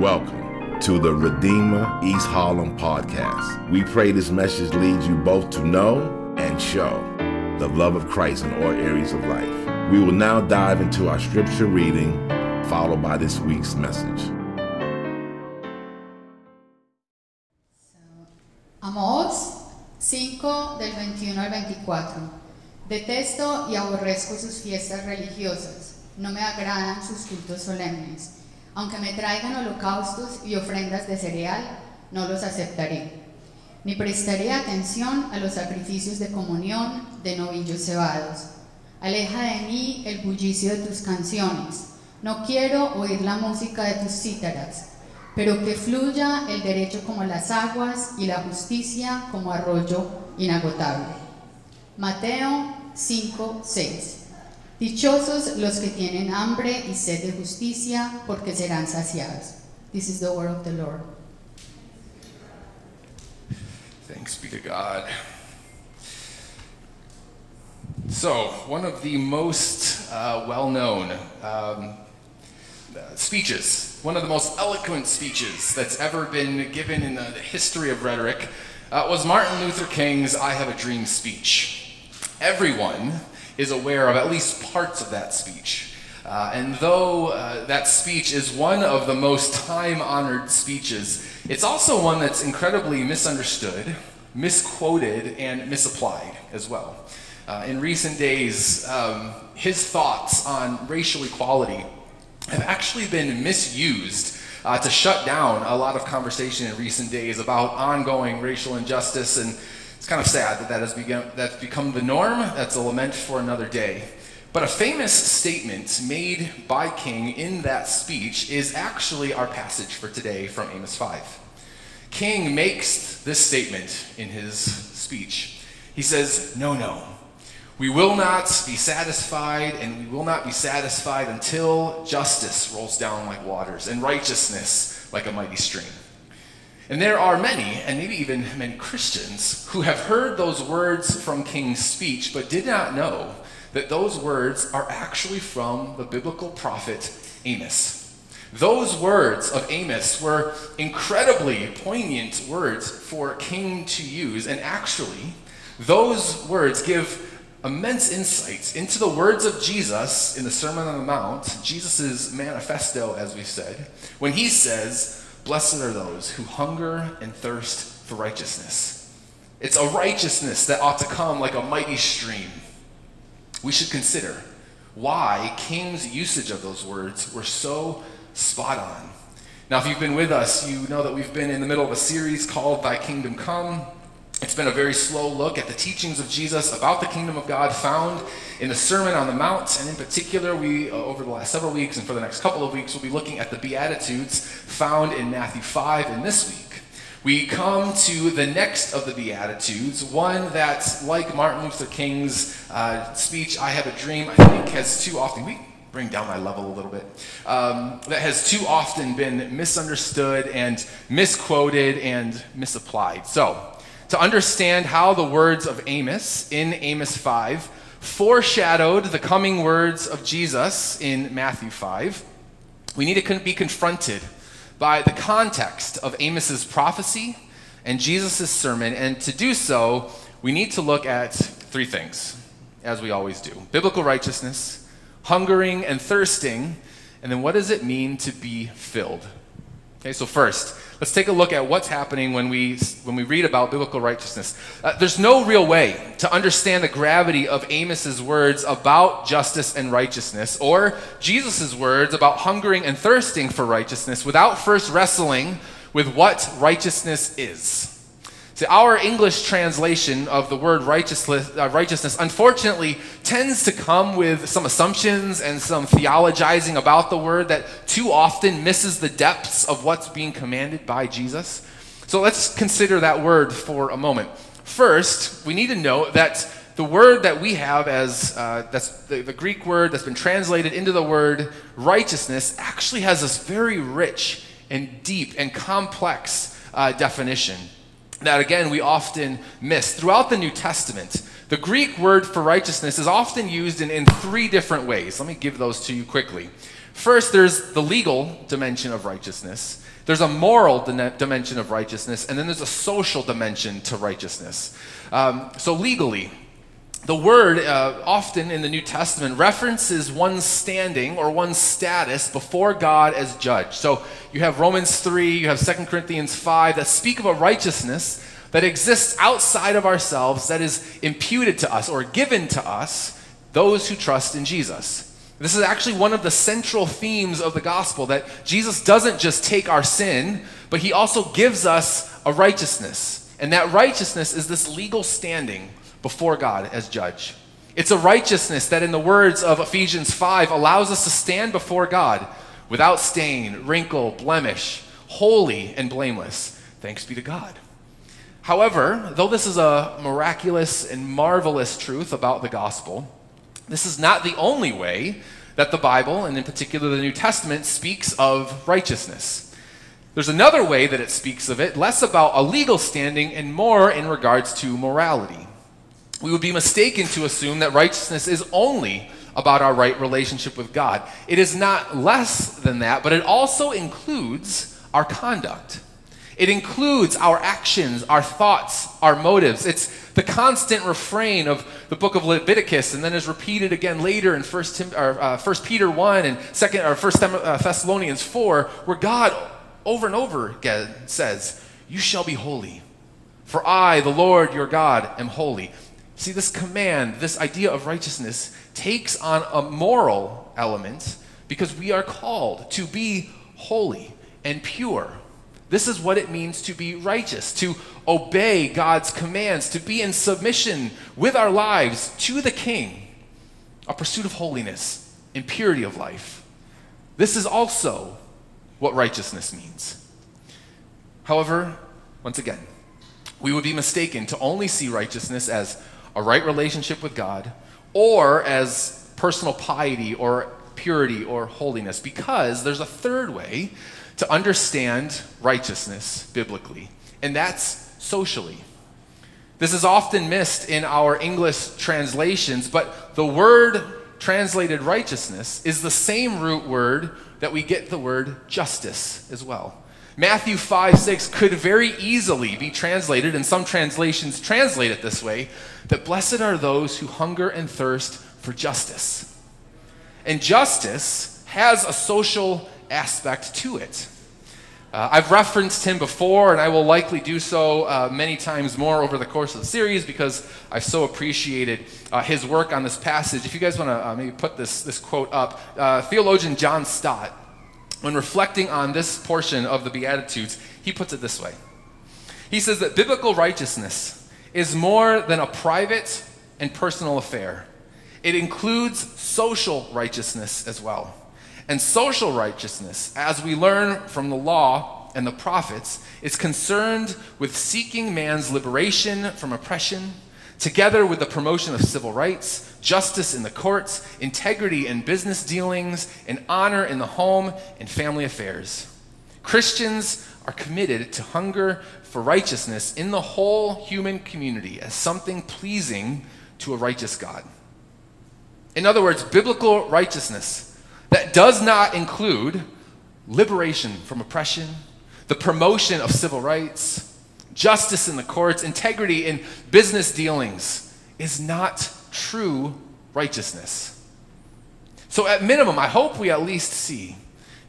Welcome to the Redeemer East Harlem podcast. We pray this message leads you both to know and show the love of Christ in all areas of life. We will now dive into our scripture reading, followed by this week's message. Amós 5 del 21 al 24. Detesto y aborrezco sus fiestas religiosas. No me agradan sus cultos solemnes. Aunque me traigan holocaustos y ofrendas de cereal, no los aceptaré. Ni prestaré atención a los sacrificios de comunión de novillos cebados. Aleja de mí el bullicio de tus canciones. No quiero oír la música de tus cítaras, pero que fluya el derecho como las aguas y la justicia como arroyo inagotable. Mateo 5, 6. Dichosos los que tienen hambre y sed de justicia, porque serán saciados. This is the word of the Lord. Thanks be to God. So, one of the most uh, well known um, speeches, one of the most eloquent speeches that's ever been given in the history of rhetoric, uh, was Martin Luther King's I Have a Dream speech. Everyone is aware of at least parts of that speech. Uh, and though uh, that speech is one of the most time honored speeches, it's also one that's incredibly misunderstood, misquoted, and misapplied as well. Uh, in recent days, um, his thoughts on racial equality have actually been misused uh, to shut down a lot of conversation in recent days about ongoing racial injustice and it's kind of sad that that has begun, that's become the norm. That's a lament for another day. But a famous statement made by King in that speech is actually our passage for today from Amos 5. King makes this statement in his speech. He says, No, no. We will not be satisfied, and we will not be satisfied until justice rolls down like waters and righteousness like a mighty stream. And there are many, and maybe even many Christians, who have heard those words from King's speech, but did not know that those words are actually from the biblical prophet Amos. Those words of Amos were incredibly poignant words for King to use, and actually, those words give immense insights into the words of Jesus in the Sermon on the Mount, Jesus' manifesto, as we said, when he says, Blessed are those who hunger and thirst for righteousness. It's a righteousness that ought to come like a mighty stream. We should consider why King's usage of those words were so spot on. Now, if you've been with us, you know that we've been in the middle of a series called Thy Kingdom Come. It's been a very slow look at the teachings of Jesus about the kingdom of God found in the Sermon on the Mount. And in particular, we, uh, over the last several weeks and for the next couple of weeks, we'll be looking at the Beatitudes found in Matthew 5 and this week. We come to the next of the Beatitudes, one that, like Martin Luther King's uh, speech, I Have a Dream, I think has too often, we bring down my level a little bit, um, that has too often been misunderstood and misquoted and misapplied. So, to understand how the words of Amos in Amos 5 foreshadowed the coming words of Jesus in Matthew 5, we need to be confronted by the context of Amos's prophecy and Jesus' sermon. And to do so, we need to look at three things, as we always do biblical righteousness, hungering and thirsting, and then what does it mean to be filled? Okay, so first, let's take a look at what's happening when we, when we read about biblical righteousness. Uh, there's no real way to understand the gravity of Amos's words about justice and righteousness, or Jesus' words about hungering and thirsting for righteousness, without first wrestling with what righteousness is. See, our English translation of the word righteousness, uh, righteousness, unfortunately, tends to come with some assumptions and some theologizing about the word that too often misses the depths of what's being commanded by Jesus. So let's consider that word for a moment. First, we need to know that the word that we have as uh, that's the, the Greek word that's been translated into the word righteousness actually has this very rich and deep and complex uh, definition that again we often miss. Throughout the New Testament, the Greek word for righteousness is often used in, in three different ways. Let me give those to you quickly. First, there's the legal dimension of righteousness. There's a moral dimension of righteousness, and then there's a social dimension to righteousness. Um, so, legally, the word uh, often in the New Testament references one's standing or one's status before God as judge. So you have Romans 3, you have 2 Corinthians 5 that speak of a righteousness that exists outside of ourselves that is imputed to us or given to us, those who trust in Jesus. This is actually one of the central themes of the gospel that Jesus doesn't just take our sin, but he also gives us a righteousness. And that righteousness is this legal standing before God as judge. It's a righteousness that, in the words of Ephesians 5, allows us to stand before God without stain, wrinkle, blemish, holy, and blameless. Thanks be to God. However, though this is a miraculous and marvelous truth about the gospel, this is not the only way that the Bible, and in particular the New Testament, speaks of righteousness. There's another way that it speaks of it, less about a legal standing and more in regards to morality. We would be mistaken to assume that righteousness is only about our right relationship with God. It is not less than that, but it also includes our conduct. It includes our actions, our thoughts, our motives. It's the constant refrain of the book of Leviticus, and then is repeated again later in First, Tim, or, uh, Peter one and Second or First uh, Thessalonians four, where God over and over again says, "You shall be holy, for I, the Lord your God, am holy." See, this command, this idea of righteousness, takes on a moral element because we are called to be holy and pure. This is what it means to be righteous, to obey God's commands, to be in submission with our lives to the King, a pursuit of holiness and purity of life. This is also what righteousness means. However, once again, we would be mistaken to only see righteousness as a right relationship with God or as personal piety or purity or holiness because there's a third way to understand righteousness biblically, and that's socially. This is often missed in our English translations, but the word translated righteousness is the same root word that we get the word justice as well. Matthew 5 6 could very easily be translated, and some translations translate it this way that blessed are those who hunger and thirst for justice. And justice has a social aspect to it. Uh, I've referenced him before, and I will likely do so uh, many times more over the course of the series because I've so appreciated uh, his work on this passage. If you guys want to uh, maybe put this, this quote up, uh, theologian John Stott, when reflecting on this portion of the Beatitudes, he puts it this way He says that biblical righteousness is more than a private and personal affair, it includes social righteousness as well. And social righteousness, as we learn from the law and the prophets, is concerned with seeking man's liberation from oppression, together with the promotion of civil rights, justice in the courts, integrity in business dealings, and honor in the home and family affairs. Christians are committed to hunger for righteousness in the whole human community as something pleasing to a righteous God. In other words, biblical righteousness that does not include liberation from oppression, the promotion of civil rights, justice in the courts, integrity in business dealings, is not true righteousness. So, at minimum, I hope we at least see,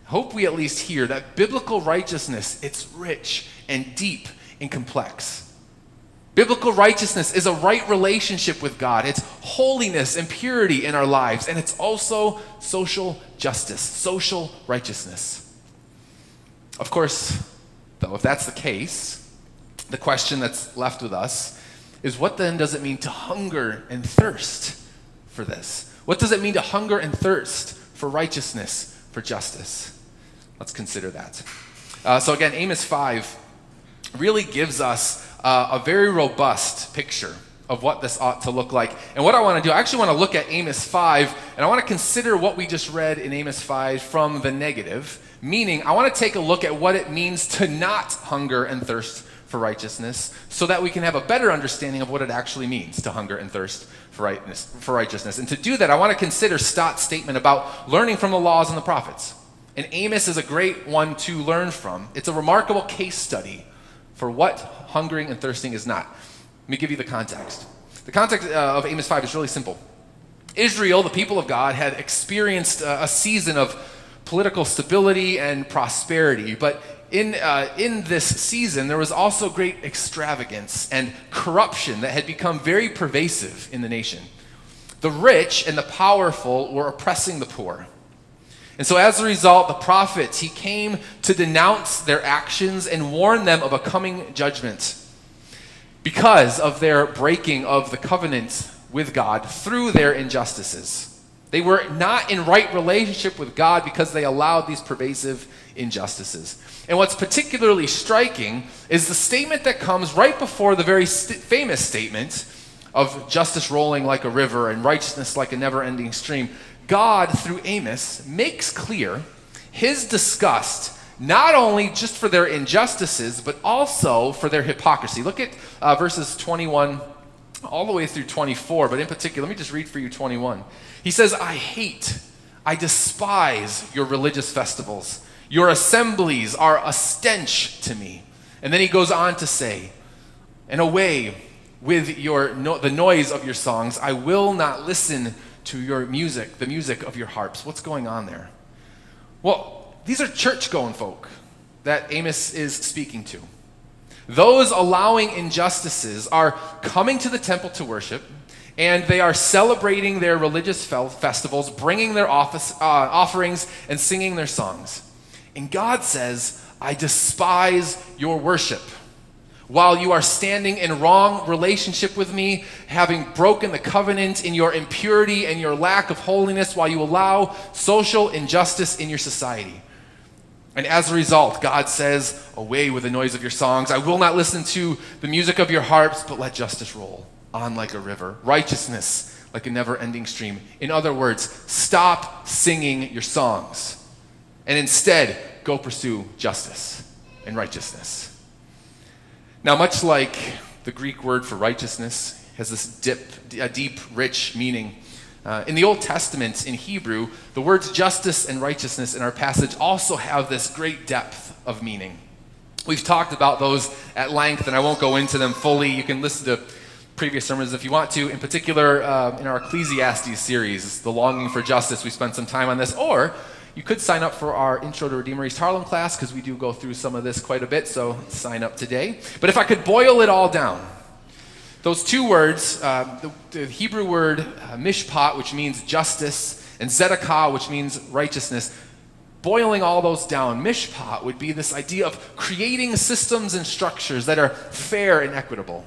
hope we at least hear that biblical righteousness, it's rich and deep and complex. Biblical righteousness is a right relationship with God. It's holiness and purity in our lives, and it's also social justice, social righteousness. Of course, though, if that's the case, the question that's left with us is what then does it mean to hunger and thirst for this? What does it mean to hunger and thirst for righteousness, for justice? Let's consider that. Uh, so, again, Amos 5 really gives us uh, a very robust picture of what this ought to look like. And what I want to do, I actually want to look at Amos 5, and I want to consider what we just read in Amos 5 from the negative, meaning I want to take a look at what it means to not hunger and thirst for righteousness so that we can have a better understanding of what it actually means to hunger and thirst for righteousness. And to do that, I want to consider Stott's statement about learning from the laws and the prophets. And Amos is a great one to learn from. It's a remarkable case study for what hungering and thirsting is not. Let me give you the context. The context uh, of Amos 5 is really simple. Israel, the people of God, had experienced a season of political stability and prosperity, but in, uh, in this season, there was also great extravagance and corruption that had become very pervasive in the nation. The rich and the powerful were oppressing the poor. And so, as a result, the prophet, he came to denounce their actions and warn them of a coming judgment because of their breaking of the covenant with God through their injustices. They were not in right relationship with God because they allowed these pervasive injustices. And what's particularly striking is the statement that comes right before the very st- famous statement of justice rolling like a river and righteousness like a never ending stream. God, through Amos, makes clear his disgust not only just for their injustices, but also for their hypocrisy. Look at uh, verses 21 all the way through 24, but in particular, let me just read for you 21. He says, I hate, I despise your religious festivals. Your assemblies are a stench to me. And then he goes on to say, and away with your no, the noise of your songs, I will not listen to your music, the music of your harps. What's going on there? Well, these are church going folk that Amos is speaking to. Those allowing injustices are coming to the temple to worship, and they are celebrating their religious festivals, bringing their office, uh, offerings, and singing their songs. And God says, I despise your worship. While you are standing in wrong relationship with me, having broken the covenant in your impurity and your lack of holiness, while you allow social injustice in your society. And as a result, God says, Away with the noise of your songs. I will not listen to the music of your harps, but let justice roll on like a river, righteousness like a never ending stream. In other words, stop singing your songs and instead go pursue justice and righteousness. Now, much like the Greek word for righteousness has this dip, a deep, rich meaning. Uh, in the Old Testament, in Hebrew, the words justice and righteousness in our passage also have this great depth of meaning. We've talked about those at length, and I won't go into them fully. You can listen to previous sermons if you want to. In particular, uh, in our Ecclesiastes series, The Longing for Justice, we spent some time on this. Or you could sign up for our Intro to Redeemer East Harlem class because we do go through some of this quite a bit, so sign up today. But if I could boil it all down, those two words, uh, the, the, Hebrew word uh, mishpat, which means justice, and zedekah, which means righteousness, boiling all those down, mishpat would be this idea of creating systems and structures that are fair and equitable.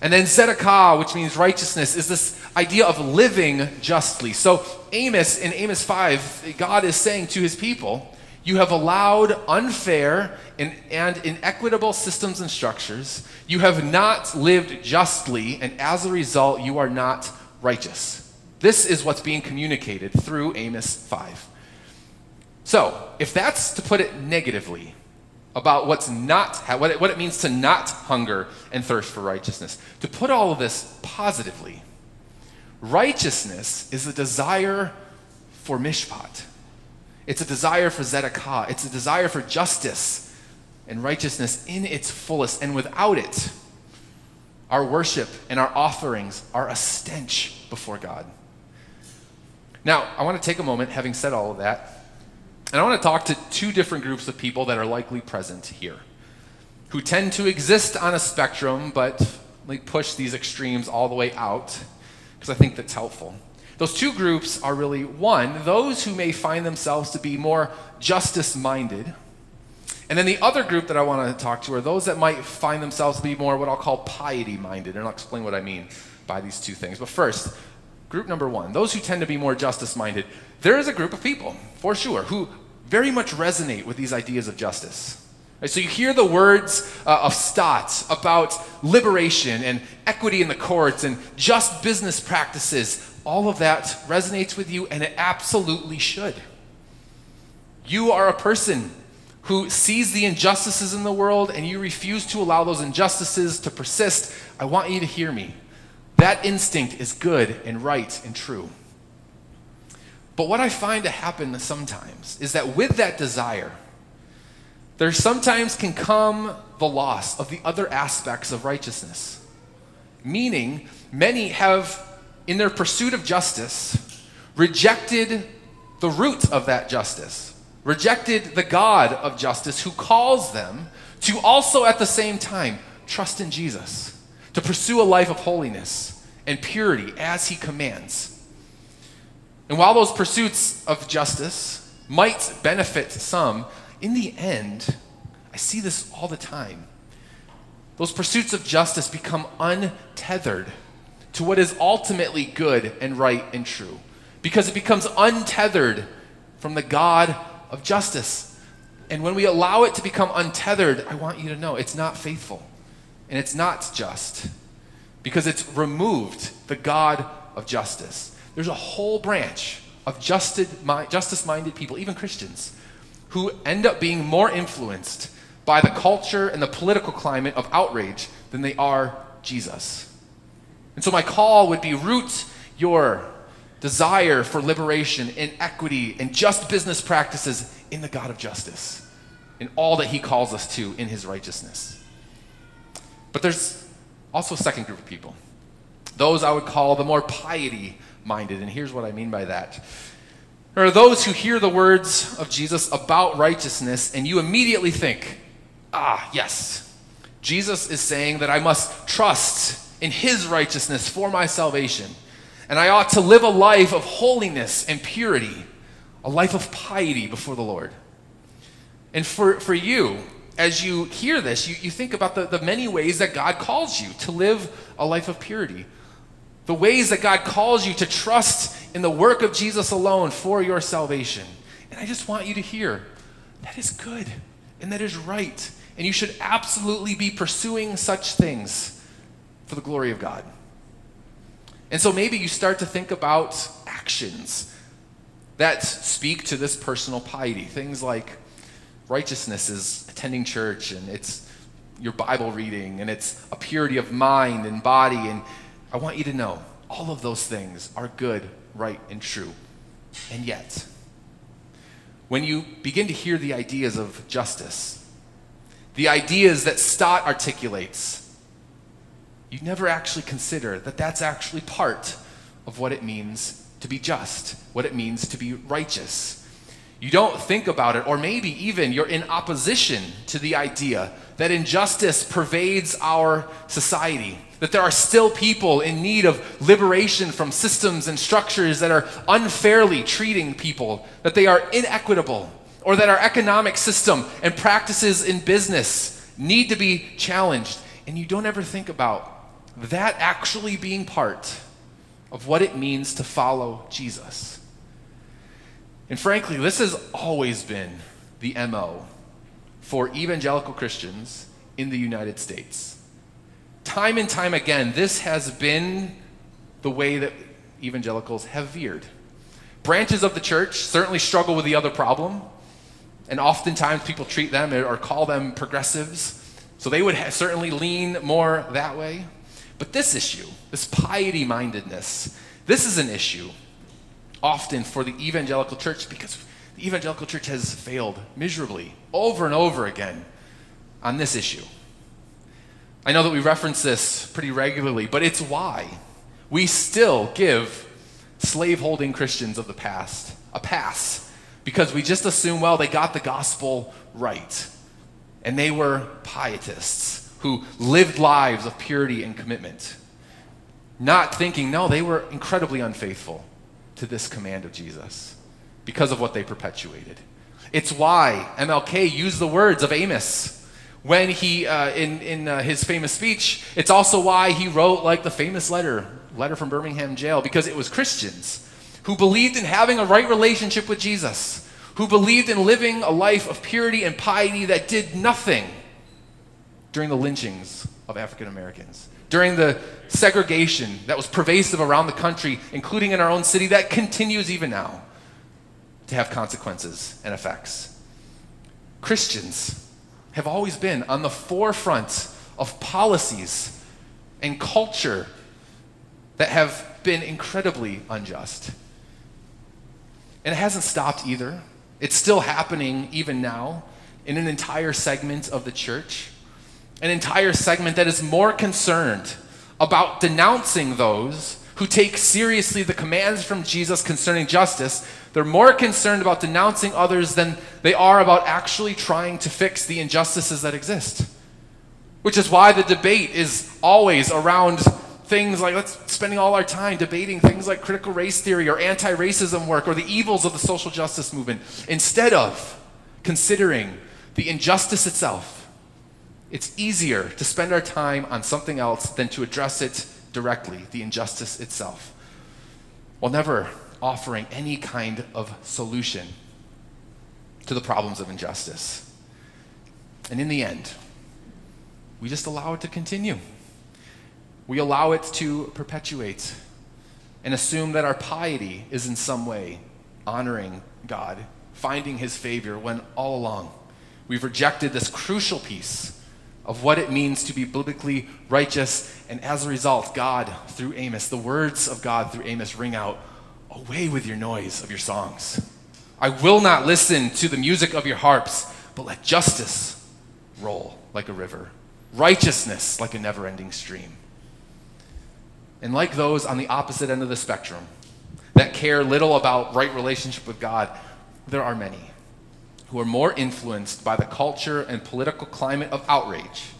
And then zedekah, which means righteousness, is this idea of living justly. So Amos, in Amos 5, God is saying to his people, you have allowed unfair and, and, inequitable systems and structures. You have not lived justly, and as a result, you are not righteous. This is what's being communicated through Amos 5. So, if that's to put it negatively about what's not, what it, what it means to not hunger and thirst for righteousness, to put all of this positively, righteousness is a desire for mishpat it's a desire for Zedekah. It's a desire for justice and righteousness in its fullest. And without it, our worship and our offerings are a stench before God. Now, I want to take a moment, having said all of that, and I want to talk to two different groups of people that are likely present here who tend to exist on a spectrum, but like push these extremes all the way out, because I think that's helpful. Those two groups are really one, those who may find themselves to be more justice minded. And then the other group that I want to talk to are those that might find themselves to be more what I'll call piety minded. And I'll explain what I mean by these two things. But first, group number one, those who tend to be more justice minded. There is a group of people, for sure, who very much resonate with these ideas of justice. Right, so you hear the words uh, of Stott about liberation and equity in the courts and just business practices all of that resonates with you, and it absolutely should. You are a person who sees the injustices in the world and you refuse to allow those injustices to persist, I want you to hear me. That instinct is good and right and true. But what I find to happen sometimes is that with that desire, there sometimes can come the loss of the other aspects of righteousness. Meaning, many have, in their pursuit of justice, rejected the root of that justice, rejected the God of justice who calls them to also at the same time trust in Jesus, to pursue a life of holiness and purity as he commands. And while those pursuits of justice might benefit some, in the end, I see this all the time. Those pursuits of justice become untethered to what is ultimately good and right and true because it becomes untethered from the God of justice. And when we allow it to become untethered, I want you to know it's not faithful and it's not just because it's removed the God of justice. There's a whole branch of justice minded people, even Christians, who end up being more influenced by the culture and the political climate of outrage than they are Jesus. And so, my call would be root your desire for liberation and equity and just business practices in the God of justice, in all that He calls us to in His righteousness. But there's also a second group of people, those I would call the more piety minded. And here's what I mean by that. There are those who hear the words of Jesus about righteousness, and you immediately think, ah, yes, Jesus is saying that I must trust in his righteousness for my salvation. And I ought to live a life of holiness and purity, a life of piety before the Lord. And for, for you, as you hear this, you, you think about the, the many ways that God calls you to live a life of purity the ways that God calls you to trust in the work of Jesus alone for your salvation. And I just want you to hear that is good and that is right. And you should absolutely be pursuing such things for the glory of God. And so maybe you start to think about actions that speak to this personal piety. Things like righteousness is attending church and it's your Bible reading and it's a purity of mind and body and I want you to know all of those things are good, right, and true. And yet, when you begin to hear the ideas of justice, the ideas that Stott articulates, you never actually consider that that's actually part of what it means to be just, what it means to be righteous. You don't think about it, or maybe even you're in opposition to the idea that injustice pervades our society that there are still people in need of liberation from systems and structures that are unfairly treating people, that they are inequitable, or that our economic system and practices in business need to be challenged. And you don't ever think about that actually being part of what it means to follow Jesus. And frankly, this has always been the MO for evangelical Christians in the United States time and time again, this has been the way that evangelicals have veered. Branches of the church certainly struggle with the other problem, and oftentimes people treat them or call them progressives. So they would certainly lean more that way. But this issue, this piety mindedness, this is an issue often for the evangelical church because the evangelical church has failed miserably over and over again on this issue. I know that we reference this pretty regularly, but it's why we still give slaveholding Christians of the past a pass because we just assume, well, they got the gospel right. And they were pietists who lived lives of purity and commitment. Not thinking, no, they were incredibly unfaithful to this command of Jesus because of what they perpetuated. It's why MLK used the words of Amos when he, uh, in, in uh, his famous speech, it's also why he wrote like the famous letter, letter from Birmingham jail, because it was Christians who believed in having a right relationship with Jesus, who believed in living a life of purity and piety that did nothing during the lynchings of African Americans, during the segregation that was pervasive around the country, including in our own city, that continues even now to have consequences and effects. Christians have always been on the forefront of policies and culture that have been incredibly unjust. And it hasn't stopped either. It's still happening even now in an entire segment of the church, an entire segment that is more concerned about denouncing those who take seriously the commands from Jesus concerning justice. They're more concerned about denouncing others than they are about actually trying to fix the injustices that exist. Which is why the debate is always around things like let's spending all our time debating things like critical race theory or anti-racism work or the evils of the social justice movement instead of considering the injustice itself it's easier to spend our time on something else than to address it directly the injustice itself while never offering any kind of solution to the problems of injustice. And in the end we just allow it to continue. We allow it to perpetuate and assume that our piety is in some way honoring God, finding his favor, when all along we've rejected this crucial piece of what it means to be biblically righteous. And as a result, God, through Amos, the words of God through Amos ring out Away with your noise of your songs. I will not listen to the music of your harps, but let justice roll like a river, righteousness like a never ending stream. And like those on the opposite end of the spectrum that care little about right relationship with God, there are many who are more influenced by the culture and political climate of outrage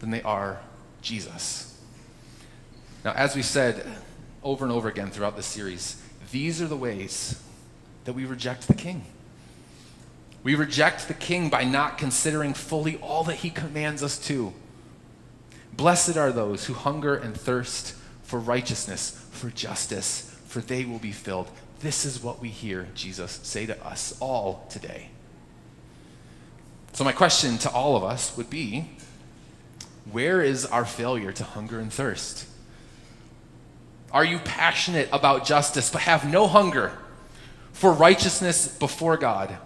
than they are Jesus. Now, as we said over and over again throughout this series, these are the ways that we reject the king. We reject the king by not considering fully all that he commands us to. Blessed are those who hunger and thirst for righteousness, for justice, for they will be filled. This is what we hear Jesus say to us all today. So, my question to all of us would be where is our failure to hunger and thirst? Are you passionate about justice but have no hunger for righteousness before God?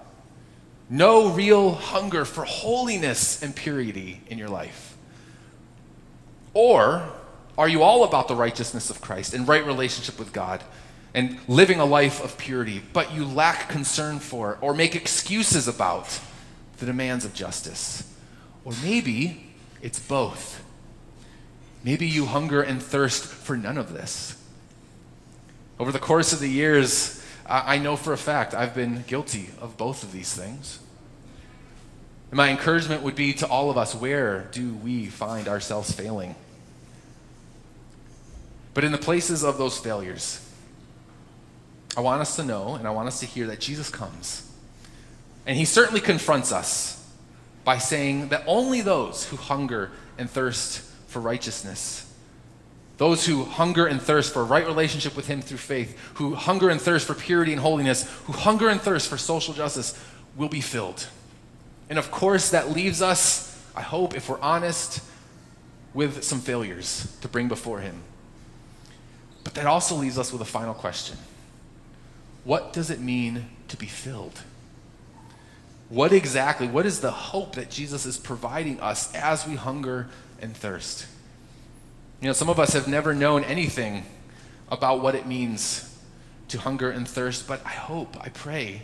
No real hunger for holiness and purity in your life? Or are you all about the righteousness of Christ and right relationship with God and living a life of purity, but you lack concern for or make excuses about the demands of justice? Or maybe it's both. Maybe you hunger and thirst for none of this. Over the course of the years, I know for a fact I've been guilty of both of these things. And my encouragement would be to all of us where do we find ourselves failing? But in the places of those failures, I want us to know and I want us to hear that Jesus comes. And he certainly confronts us by saying that only those who hunger and thirst for righteousness, those who hunger and thirst for a right relationship with him through faith, who hunger and thirst for purity and holiness, who hunger and thirst for social justice, will be filled. And of course, that leaves us, I hope, if we're honest, with some failures to bring before him. But that also leaves us with a final question What does it mean to be filled? What exactly, what is the hope that Jesus is providing us as we hunger and thirst? You know, some of us have never known anything about what it means to hunger and thirst, but I hope, I pray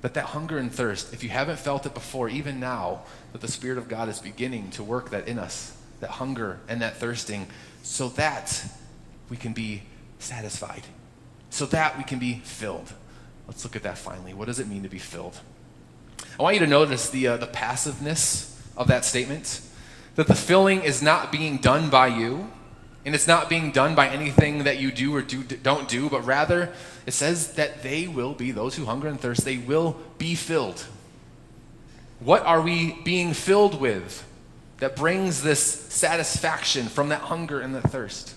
that that hunger and thirst, if you haven't felt it before, even now, that the Spirit of God is beginning to work that in us, that hunger and that thirsting, so that we can be satisfied, so that we can be filled. Let's look at that finally. What does it mean to be filled? I want you to notice the, uh, the passiveness of that statement that the filling is not being done by you, and it's not being done by anything that you do or do, don't do, but rather it says that they will be, those who hunger and thirst, they will be filled. What are we being filled with that brings this satisfaction from that hunger and that thirst?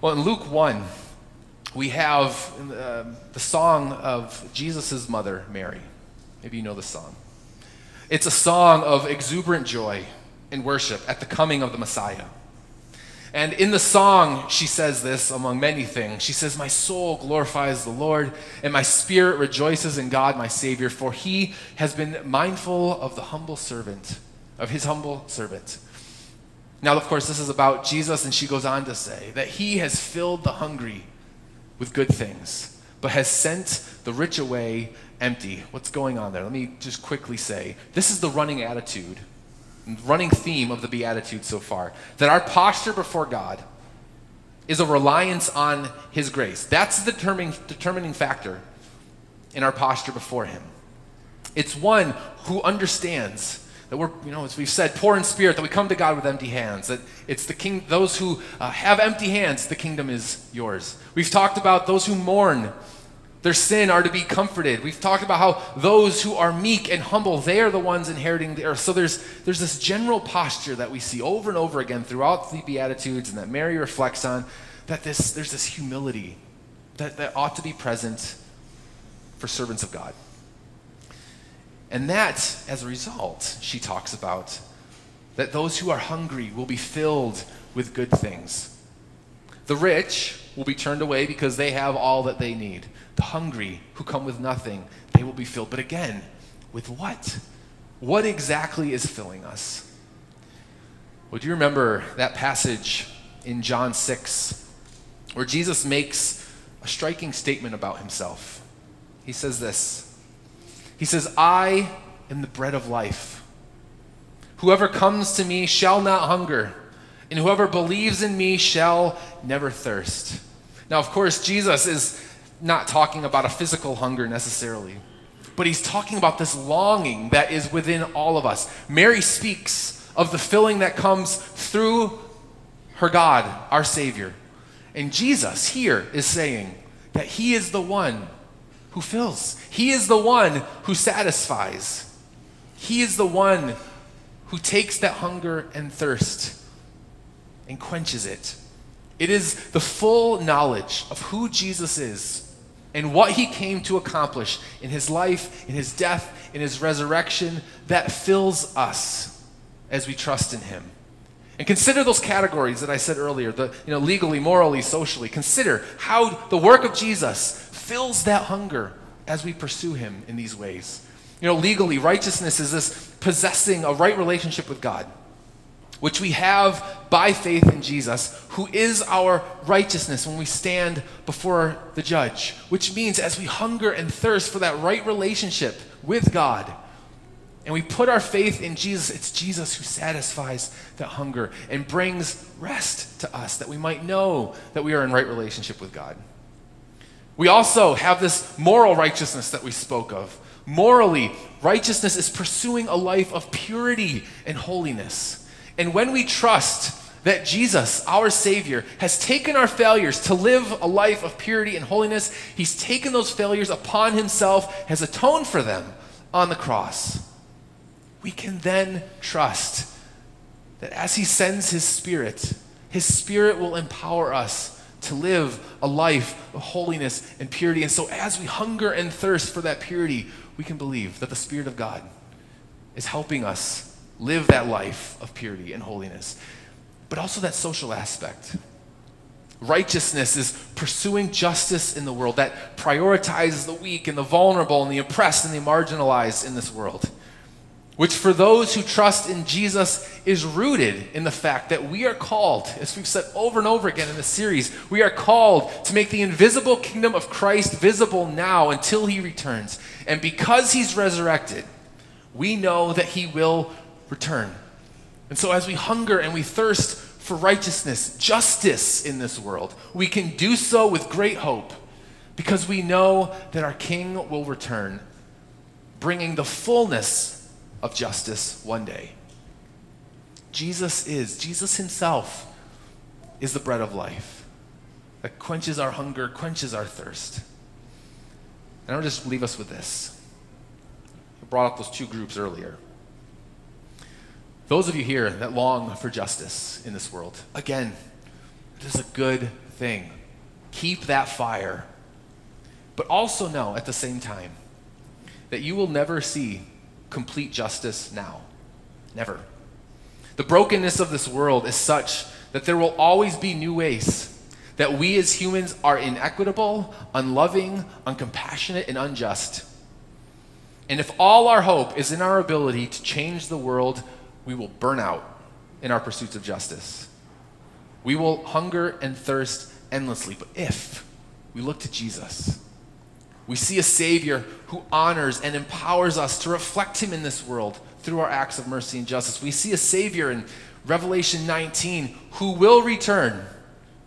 Well, in Luke 1, we have uh, the song of Jesus' mother, Mary. Maybe you know the song. It's a song of exuberant joy and worship at the coming of the Messiah. And in the song, she says this among many things. She says, My soul glorifies the Lord, and my spirit rejoices in God, my Savior, for he has been mindful of the humble servant, of his humble servant. Now, of course, this is about Jesus, and she goes on to say that he has filled the hungry with good things, but has sent the rich away empty. What's going on there? Let me just quickly say this is the running attitude running theme of the Beatitudes so far that our posture before God is a reliance on His grace. That's the determining, determining factor in our posture before Him. It's one who understands that we're, you know, as we've said, poor in spirit, that we come to God with empty hands, that it's the king, those who uh, have empty hands, the kingdom is yours. We've talked about those who mourn, their sin are to be comforted. We've talked about how those who are meek and humble, they are the ones inheriting the earth. So there's, there's this general posture that we see over and over again throughout the Beatitudes and that Mary reflects on, that this, there's this humility that, that ought to be present for servants of God. And that, as a result, she talks about, that those who are hungry will be filled with good things. The rich will be turned away because they have all that they need the hungry who come with nothing, they will be filled. But again, with what? What exactly is filling us? Well, do you remember that passage in John 6 where Jesus makes a striking statement about himself? He says this He says, I am the bread of life. Whoever comes to me shall not hunger, and whoever believes in me shall never thirst. Now, of course, Jesus is not talking about a physical hunger necessarily, but he's talking about this longing that is within all of us. Mary speaks of the filling that comes through her God, our Savior. And Jesus here is saying that he is the one who fills, he is the one who satisfies, he is the one who takes that hunger and thirst and quenches it. It is the full knowledge of who Jesus is and what he came to accomplish in his life, in his death, in his resurrection that fills us as we trust in him. And consider those categories that I said earlier, the you know legally, morally, socially. Consider how the work of Jesus fills that hunger as we pursue him in these ways. You know, legally, righteousness is this possessing a right relationship with God which we have by faith in Jesus, who is our righteousness when we stand before the judge. Which means as we hunger and thirst for that right relationship with God, and we put our faith in Jesus, it's Jesus who satisfies that hunger and brings rest to us that we might know that we are in right relationship with God. We also have this moral righteousness that we spoke of. Morally, righteousness is pursuing a life of purity and holiness. And when we trust that Jesus, our Savior, has taken our failures to live a life of purity and holiness, He's taken those failures upon Himself, has atoned for them on the cross. We can then trust that as He sends His Spirit, His Spirit will empower us to live a life of holiness and purity. And so, as we hunger and thirst for that purity, we can believe that the Spirit of God is helping us live that life of purity and holiness, but also that social aspect. Righteousness is pursuing justice in the world that prioritizes the weak and the vulnerable and the oppressed and the marginalized in this world. Which, for those who trust in Jesus, is rooted in the fact that we are called, as we've said over and over again in this series, we are called to make the invisible kingdom of Christ visible now until he returns. And because he's resurrected, we know that he will return. And so, as we hunger and we thirst for righteousness, justice in this world, we can do so with great hope because we know that our King will return, bringing the fullness of justice one day. Jesus is, Jesus Himself is the bread of life that quenches our hunger, quenches our thirst. And I'll just leave us with this. I brought up those two groups earlier. Those of you here that long for justice in this world, again, it is a good thing. Keep that fire. But also know at the same time that you will never see complete justice now. Never. The brokenness of this world is such that there will always be new ways, that we as humans are inequitable, unloving, uncompassionate, and unjust. And if all our hope is in our ability to change the world, we will burn out in our pursuits of justice. We will hunger and thirst endlessly. But if we look to Jesus, we see a Savior who honors and empowers us to reflect Him in this world through our acts of mercy and justice. We see a Savior in Revelation 19 who will return,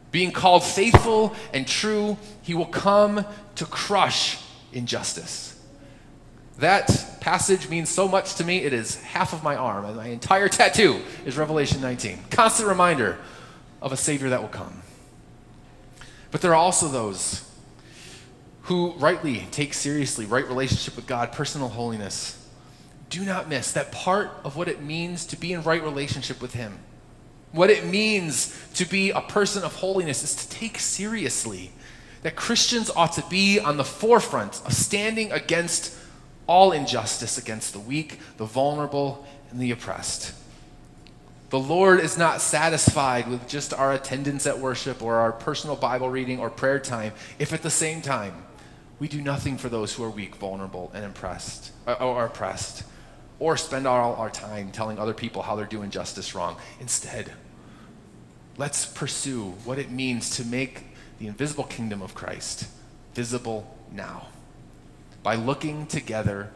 being called faithful and true. He will come to crush injustice. That passage means so much to me, it is half of my arm. And my entire tattoo is Revelation 19. Constant reminder of a Savior that will come. But there are also those who rightly take seriously right relationship with God, personal holiness. Do not miss that part of what it means to be in right relationship with Him. What it means to be a person of holiness is to take seriously that Christians ought to be on the forefront of standing against all injustice against the weak, the vulnerable, and the oppressed. The Lord is not satisfied with just our attendance at worship or our personal Bible reading or prayer time if at the same time we do nothing for those who are weak, vulnerable, and impressed, or oppressed, or spend all our time telling other people how they're doing justice wrong. Instead, let's pursue what it means to make the invisible kingdom of Christ visible now by looking together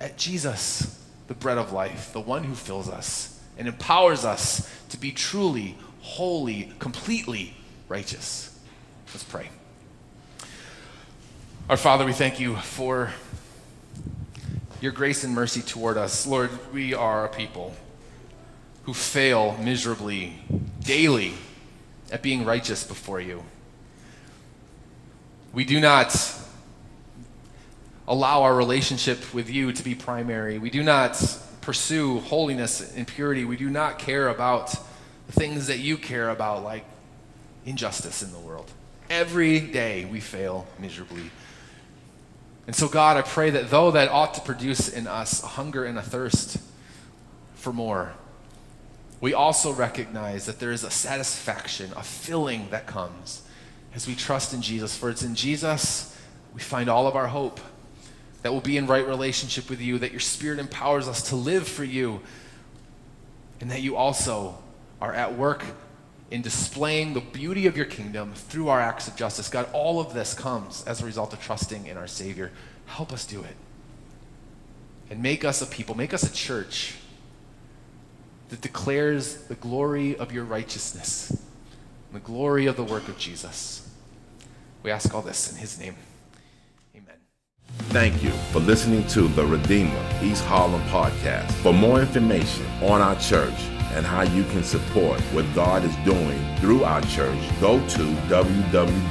at Jesus, the bread of life, the one who fills us and empowers us to be truly, wholly, completely righteous. Let's pray. Our Father, we thank you for your grace and mercy toward us. Lord, we are a people who fail miserably daily at being righteous before you. We do not allow our relationship with you to be primary. We do not pursue holiness and purity. We do not care about things that you care about, like injustice in the world. Every day we fail miserably. And so, God, I pray that though that ought to produce in us a hunger and a thirst for more, we also recognize that there is a satisfaction, a filling that comes as we trust in Jesus. For it's in Jesus we find all of our hope that will be in right relationship with you, that your Spirit empowers us to live for you, and that you also are at work in displaying the beauty of your kingdom through our acts of justice. God, all of this comes as a result of trusting in our Savior. Help us do it. And make us a people, make us a church that declares the glory of your righteousness, the glory of the work of Jesus. We ask all this in his name. Thank you for listening to the Redeemer East Harlem podcast. For more information on our church and how you can support what God is doing through our church, go to www.reh.nyc.